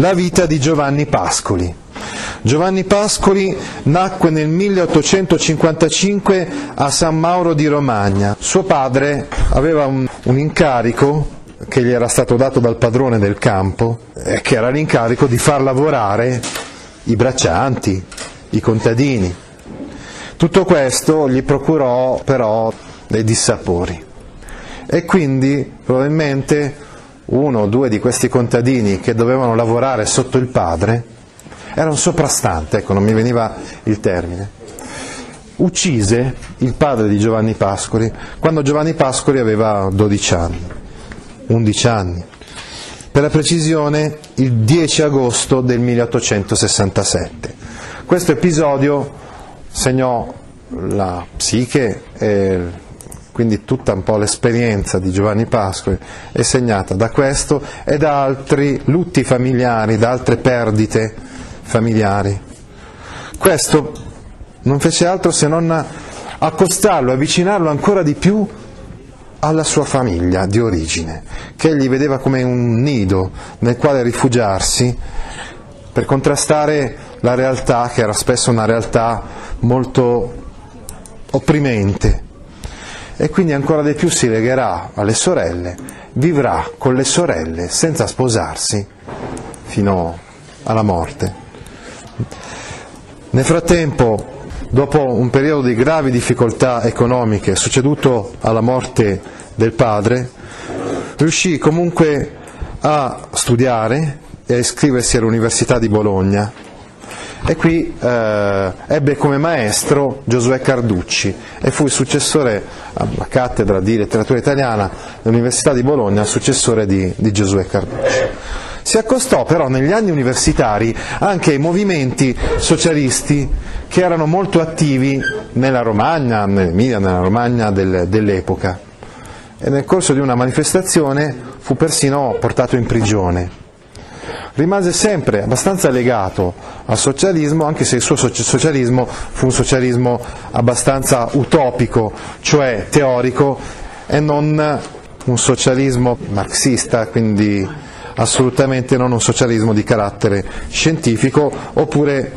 La vita di Giovanni Pascoli. Giovanni Pascoli nacque nel 1855 a San Mauro di Romagna. Suo padre aveva un, un incarico che gli era stato dato dal padrone del campo, eh, che era l'incarico di far lavorare i braccianti, i contadini. Tutto questo gli procurò però dei dissapori e quindi probabilmente uno o due di questi contadini che dovevano lavorare sotto il padre era un soprastante, ecco, non mi veniva il termine. Uccise il padre di Giovanni Pascoli quando Giovanni Pascoli aveva 12 anni, 11 anni. Per la precisione il 10 agosto del 1867. Questo episodio segnò la psiche e quindi tutta un po' l'esperienza di Giovanni Pascoli è segnata da questo e da altri lutti familiari, da altre perdite familiari. Questo non fece altro se non accostarlo, avvicinarlo ancora di più alla sua famiglia di origine, che egli vedeva come un nido nel quale rifugiarsi per contrastare la realtà, che era spesso una realtà molto opprimente. E quindi ancora di più si legherà alle sorelle, vivrà con le sorelle senza sposarsi fino alla morte. Nel frattempo, dopo un periodo di gravi difficoltà economiche succeduto alla morte del padre, riuscì comunque a studiare e a iscriversi all'Università di Bologna e qui eh, ebbe come maestro Giosuè Carducci e fu il successore alla cattedra di letteratura italiana dell'Università di Bologna, successore di, di Giosuè Carducci. Si accostò però negli anni universitari anche ai movimenti socialisti che erano molto attivi nella Romagna, nell'Emilia, nella Romagna del, dell'epoca e nel corso di una manifestazione fu persino portato in prigione. Rimase sempre abbastanza legato al socialismo, anche se il suo socialismo fu un socialismo abbastanza utopico, cioè teorico, e non un socialismo marxista, quindi assolutamente non un socialismo di carattere scientifico oppure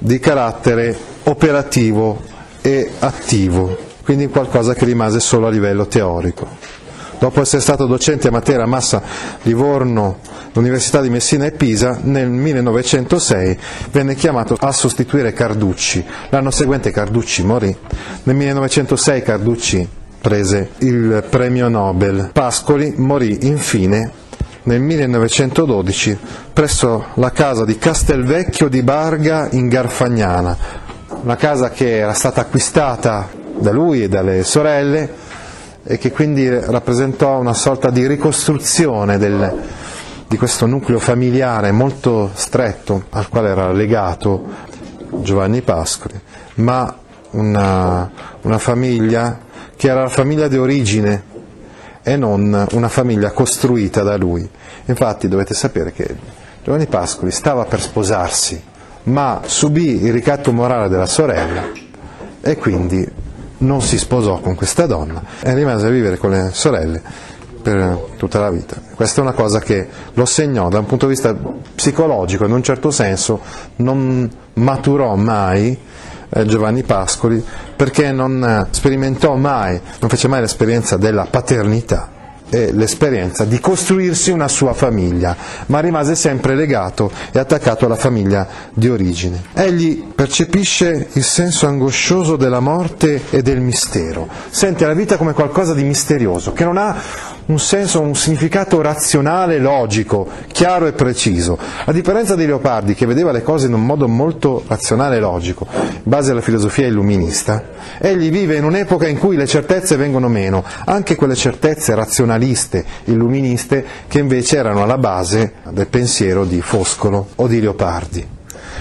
di carattere operativo e attivo, quindi qualcosa che rimase solo a livello teorico. Dopo essere stato docente a Matera, Massa, Livorno, l'Università di Messina e Pisa, nel 1906 venne chiamato a sostituire Carducci. L'anno seguente Carducci morì. Nel 1906 Carducci prese il premio Nobel. Pascoli morì infine nel 1912 presso la casa di Castelvecchio di Barga in Garfagnana, una casa che era stata acquistata da lui e dalle sorelle e che quindi rappresentò una sorta di ricostruzione del, di questo nucleo familiare molto stretto al quale era legato Giovanni Pascoli, ma una, una famiglia che era la famiglia di origine e non una famiglia costruita da lui. Infatti dovete sapere che Giovanni Pascoli stava per sposarsi, ma subì il ricatto morale della sorella e quindi non si sposò con questa donna e rimase a vivere con le sorelle per tutta la vita. Questa è una cosa che lo segnò da un punto di vista psicologico, in un certo senso non maturò mai eh, Giovanni Pascoli perché non sperimentò mai, non fece mai l'esperienza della paternità e l'esperienza di costruirsi una sua famiglia, ma rimase sempre legato e attaccato alla famiglia di origine. Egli percepisce il senso angoscioso della morte e del mistero, sente la vita come qualcosa di misterioso, che non ha un senso, un significato razionale, logico, chiaro e preciso. A differenza di Leopardi, che vedeva le cose in un modo molto razionale e logico, in base alla filosofia illuminista, egli vive in un'epoca in cui le certezze vengono meno, anche quelle certezze razionaliste, illuministe, che invece erano alla base del pensiero di Foscolo o di Leopardi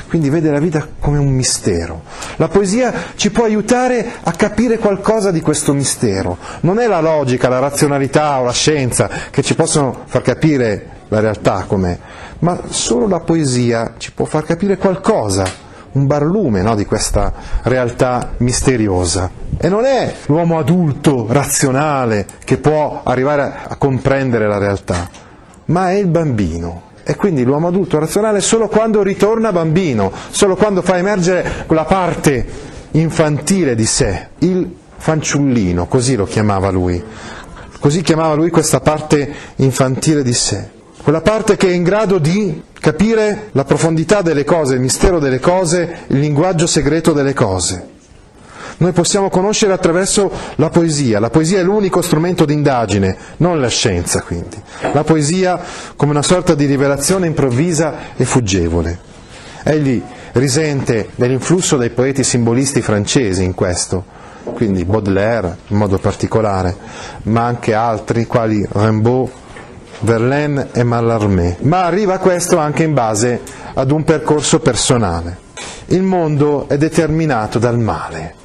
quindi vede la vita come un mistero. La poesia ci può aiutare a capire qualcosa di questo mistero. Non è la logica, la razionalità o la scienza che ci possono far capire la realtà com'è, ma solo la poesia ci può far capire qualcosa, un barlume no, di questa realtà misteriosa. E non è l'uomo adulto, razionale, che può arrivare a comprendere la realtà, ma è il bambino e quindi l'uomo adulto razionale solo quando ritorna bambino, solo quando fa emergere quella parte infantile di sé, il fanciullino, così lo chiamava lui, così chiamava lui questa parte infantile di sé, quella parte che è in grado di capire la profondità delle cose, il mistero delle cose, il linguaggio segreto delle cose noi possiamo conoscere attraverso la poesia. La poesia è l'unico strumento di indagine, non la scienza quindi. La poesia come una sorta di rivelazione improvvisa e fuggevole. Egli risente dell'influsso dei poeti simbolisti francesi in questo, quindi Baudelaire in modo particolare, ma anche altri quali Rimbaud, Verlaine e Mallarmé. Ma arriva a questo anche in base ad un percorso personale. Il mondo è determinato dal male,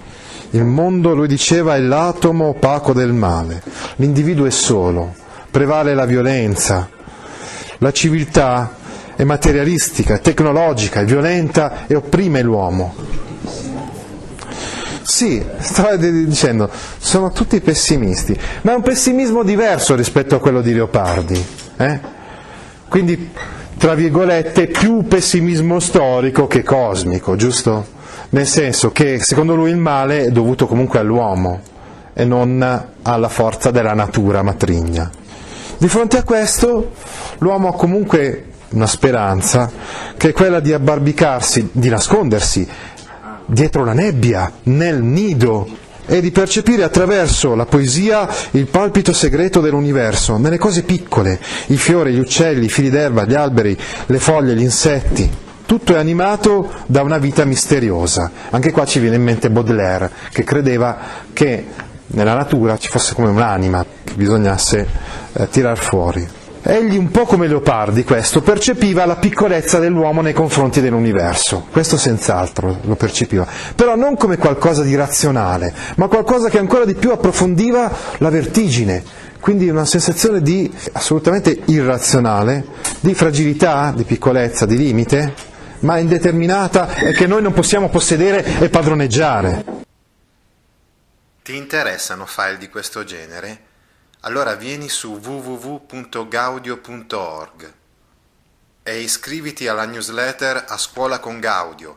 il mondo, lui diceva, è l'atomo opaco del male. L'individuo è solo, prevale la violenza. La civiltà è materialistica, è tecnologica, è violenta e opprime l'uomo. Sì, stavo dicendo, sono tutti pessimisti, ma è un pessimismo diverso rispetto a quello di Leopardi. Eh? Quindi, tra virgolette, più pessimismo storico che cosmico, giusto? Nel senso che secondo lui il male è dovuto comunque all'uomo e non alla forza della natura matrigna. Di fronte a questo l'uomo ha comunque una speranza che è quella di abbarbicarsi, di nascondersi dietro la nebbia, nel nido e di percepire attraverso la poesia il palpito segreto dell'universo, nelle cose piccole, i fiori, gli uccelli, i fili d'erba, gli alberi, le foglie, gli insetti tutto è animato da una vita misteriosa. Anche qua ci viene in mente Baudelaire, che credeva che nella natura ci fosse come un'anima che bisognasse eh, tirar fuori. Egli, un po' come Leopardi, questo, percepiva la piccolezza dell'uomo nei confronti dell'universo, questo senz'altro lo percepiva, però non come qualcosa di razionale, ma qualcosa che ancora di più approfondiva la vertigine, quindi una sensazione di assolutamente irrazionale, di fragilità, di piccolezza, di limite, ma indeterminata e che noi non possiamo possedere e padroneggiare. Ti interessano file di questo genere? Allora vieni su www.gaudio.org e iscriviti alla newsletter A Scuola con Gaudio